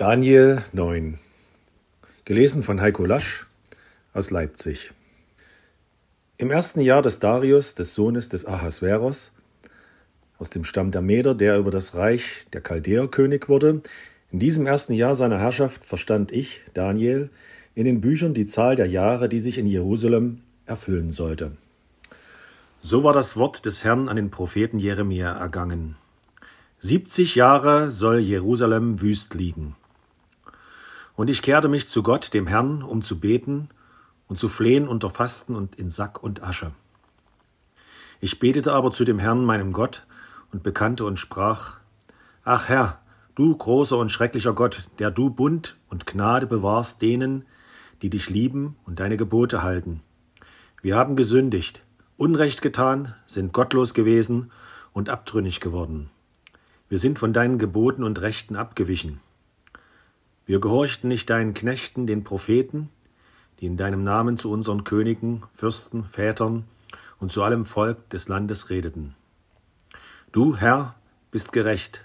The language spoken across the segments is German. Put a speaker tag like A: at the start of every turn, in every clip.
A: Daniel 9. Gelesen von Heiko Lasch aus Leipzig. Im ersten Jahr des Darius, des Sohnes des Ahasveros, aus dem Stamm der Meder, der über das Reich der Chaldäer König wurde, in diesem ersten Jahr seiner Herrschaft verstand ich, Daniel, in den Büchern die Zahl der Jahre, die sich in Jerusalem erfüllen sollte. So war das Wort des Herrn an den Propheten Jeremia ergangen. Siebzig Jahre soll Jerusalem wüst liegen. Und ich kehrte mich zu Gott, dem Herrn, um zu beten und zu flehen unter Fasten und in Sack und Asche. Ich betete aber zu dem Herrn, meinem Gott, und bekannte und sprach, Ach Herr, du großer und schrecklicher Gott, der du Bund und Gnade bewahrst denen, die dich lieben und deine Gebote halten. Wir haben gesündigt, Unrecht getan, sind gottlos gewesen und abtrünnig geworden. Wir sind von deinen Geboten und Rechten abgewichen. Wir gehorchten nicht deinen Knechten, den Propheten, die in deinem Namen zu unseren Königen, Fürsten, Vätern und zu allem Volk des Landes redeten. Du, Herr, bist gerecht,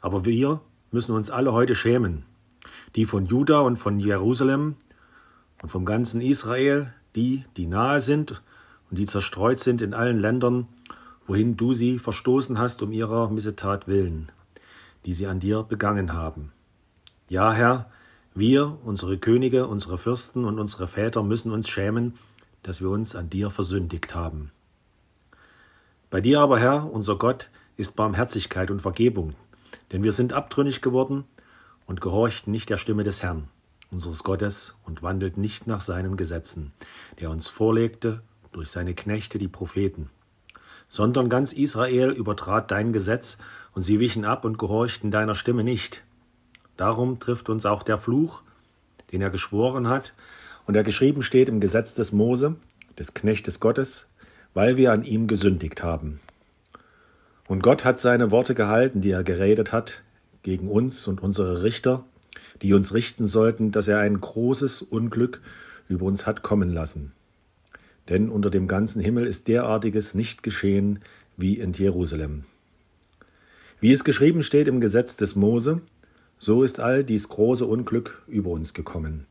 A: aber wir müssen uns alle heute schämen, die von Juda und von Jerusalem und vom ganzen Israel, die, die nahe sind und die zerstreut sind in allen Ländern, wohin du sie verstoßen hast um ihrer Missetat willen, die sie an dir begangen haben. Ja, Herr, wir, unsere Könige, unsere Fürsten und unsere Väter müssen uns schämen, dass wir uns an dir versündigt haben. Bei dir aber, Herr, unser Gott, ist Barmherzigkeit und Vergebung, denn wir sind abtrünnig geworden und gehorchten nicht der Stimme des Herrn, unseres Gottes, und wandelten nicht nach seinen Gesetzen, der uns vorlegte durch seine Knechte die Propheten, sondern ganz Israel übertrat dein Gesetz, und sie wichen ab und gehorchten deiner Stimme nicht. Darum trifft uns auch der Fluch, den er geschworen hat und der geschrieben steht im Gesetz des Mose, des Knechtes Gottes, weil wir an ihm gesündigt haben. Und Gott hat seine Worte gehalten, die er geredet hat, gegen uns und unsere Richter, die uns richten sollten, dass er ein großes Unglück über uns hat kommen lassen. Denn unter dem ganzen Himmel ist derartiges nicht geschehen wie in Jerusalem. Wie es geschrieben steht im Gesetz des Mose, so ist all dies große Unglück über uns gekommen.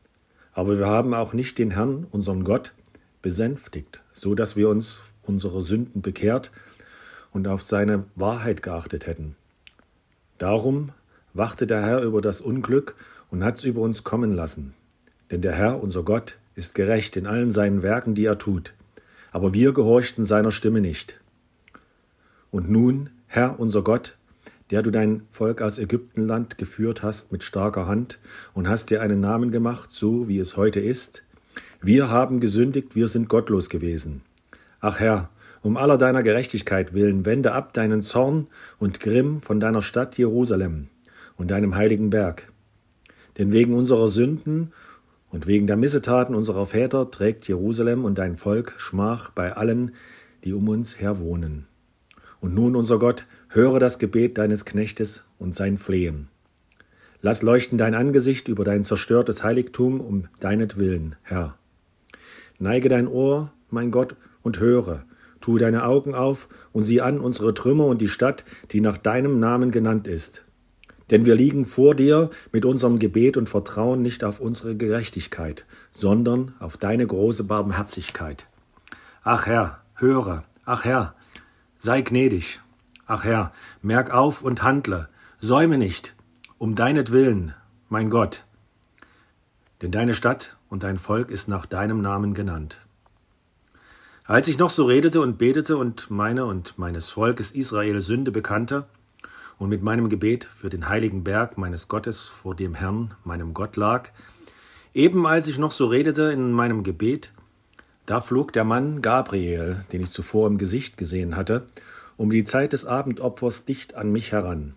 A: Aber wir haben auch nicht den Herrn, unseren Gott, besänftigt, so dass wir uns unsere Sünden bekehrt und auf seine Wahrheit geachtet hätten. Darum wachte der Herr über das Unglück und hat's über uns kommen lassen. Denn der Herr, unser Gott, ist gerecht in allen seinen Werken, die er tut. Aber wir gehorchten seiner Stimme nicht. Und nun, Herr, unser Gott, der du dein Volk aus Ägyptenland geführt hast mit starker Hand und hast dir einen Namen gemacht, so wie es heute ist. Wir haben gesündigt, wir sind gottlos gewesen. Ach Herr, um aller deiner Gerechtigkeit willen, wende ab deinen Zorn und Grimm von deiner Stadt Jerusalem und deinem heiligen Berg. Denn wegen unserer Sünden und wegen der Missetaten unserer Väter trägt Jerusalem und dein Volk Schmach bei allen, die um uns her wohnen. Und nun, unser Gott, höre das Gebet deines Knechtes und sein Flehen. Lass leuchten dein Angesicht über dein zerstörtes Heiligtum um deinetwillen, Herr. Neige dein Ohr, mein Gott, und höre, tue deine Augen auf und sieh an unsere Trümmer und die Stadt, die nach deinem Namen genannt ist. Denn wir liegen vor dir mit unserem Gebet und vertrauen nicht auf unsere Gerechtigkeit, sondern auf deine große Barmherzigkeit. Ach Herr, höre, ach Herr, sei gnädig. Ach Herr, merk auf und handle, säume nicht, um deinetwillen, mein Gott. Denn deine Stadt und dein Volk ist nach deinem Namen genannt. Als ich noch so redete und betete und meine und meines Volkes Israel Sünde bekannte und mit meinem Gebet für den heiligen Berg meines Gottes vor dem Herrn, meinem Gott lag, eben als ich noch so redete in meinem Gebet, da flog der Mann Gabriel, den ich zuvor im Gesicht gesehen hatte, um die Zeit des Abendopfers dicht an mich heran.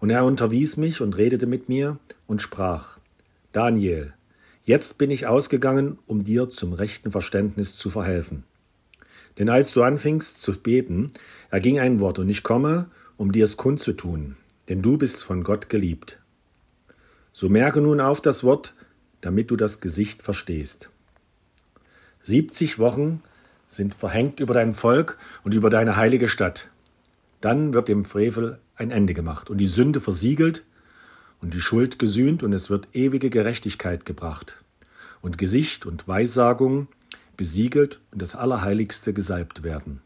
A: Und er unterwies mich und redete mit mir und sprach, Daniel, jetzt bin ich ausgegangen, um dir zum rechten Verständnis zu verhelfen. Denn als du anfingst zu beten, erging ein Wort, und ich komme, um dir es kundzutun, denn du bist von Gott geliebt. So merke nun auf das Wort, damit du das Gesicht verstehst. Siebzig Wochen sind verhängt über dein Volk und über deine heilige Stadt. Dann wird dem Frevel ein Ende gemacht und die Sünde versiegelt und die Schuld gesühnt und es wird ewige Gerechtigkeit gebracht und Gesicht und Weissagung besiegelt und das Allerheiligste gesalbt werden.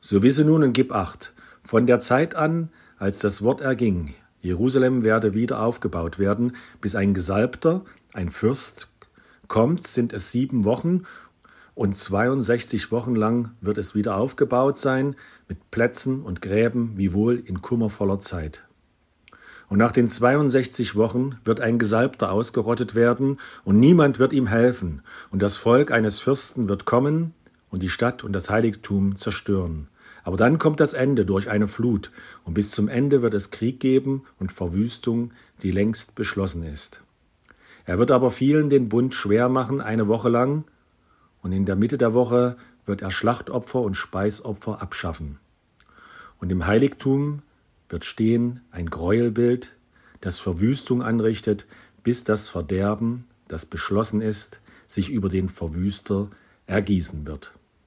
A: So wisse nun und gib acht, von der Zeit an, als das Wort erging, Jerusalem werde wieder aufgebaut werden, bis ein Gesalbter, ein Fürst, kommt, sind es sieben Wochen und 62 Wochen lang wird es wieder aufgebaut sein, mit Plätzen und Gräben, wiewohl in kummervoller Zeit. Und nach den 62 Wochen wird ein Gesalbter ausgerottet werden, und niemand wird ihm helfen, und das Volk eines Fürsten wird kommen und die Stadt und das Heiligtum zerstören. Aber dann kommt das Ende durch eine Flut, und bis zum Ende wird es Krieg geben und Verwüstung, die längst beschlossen ist. Er wird aber vielen den Bund schwer machen, eine Woche lang, und in der Mitte der Woche wird er Schlachtopfer und Speisopfer abschaffen. Und im Heiligtum wird stehen ein Gräuelbild, das Verwüstung anrichtet, bis das Verderben, das beschlossen ist, sich über den Verwüster ergießen wird.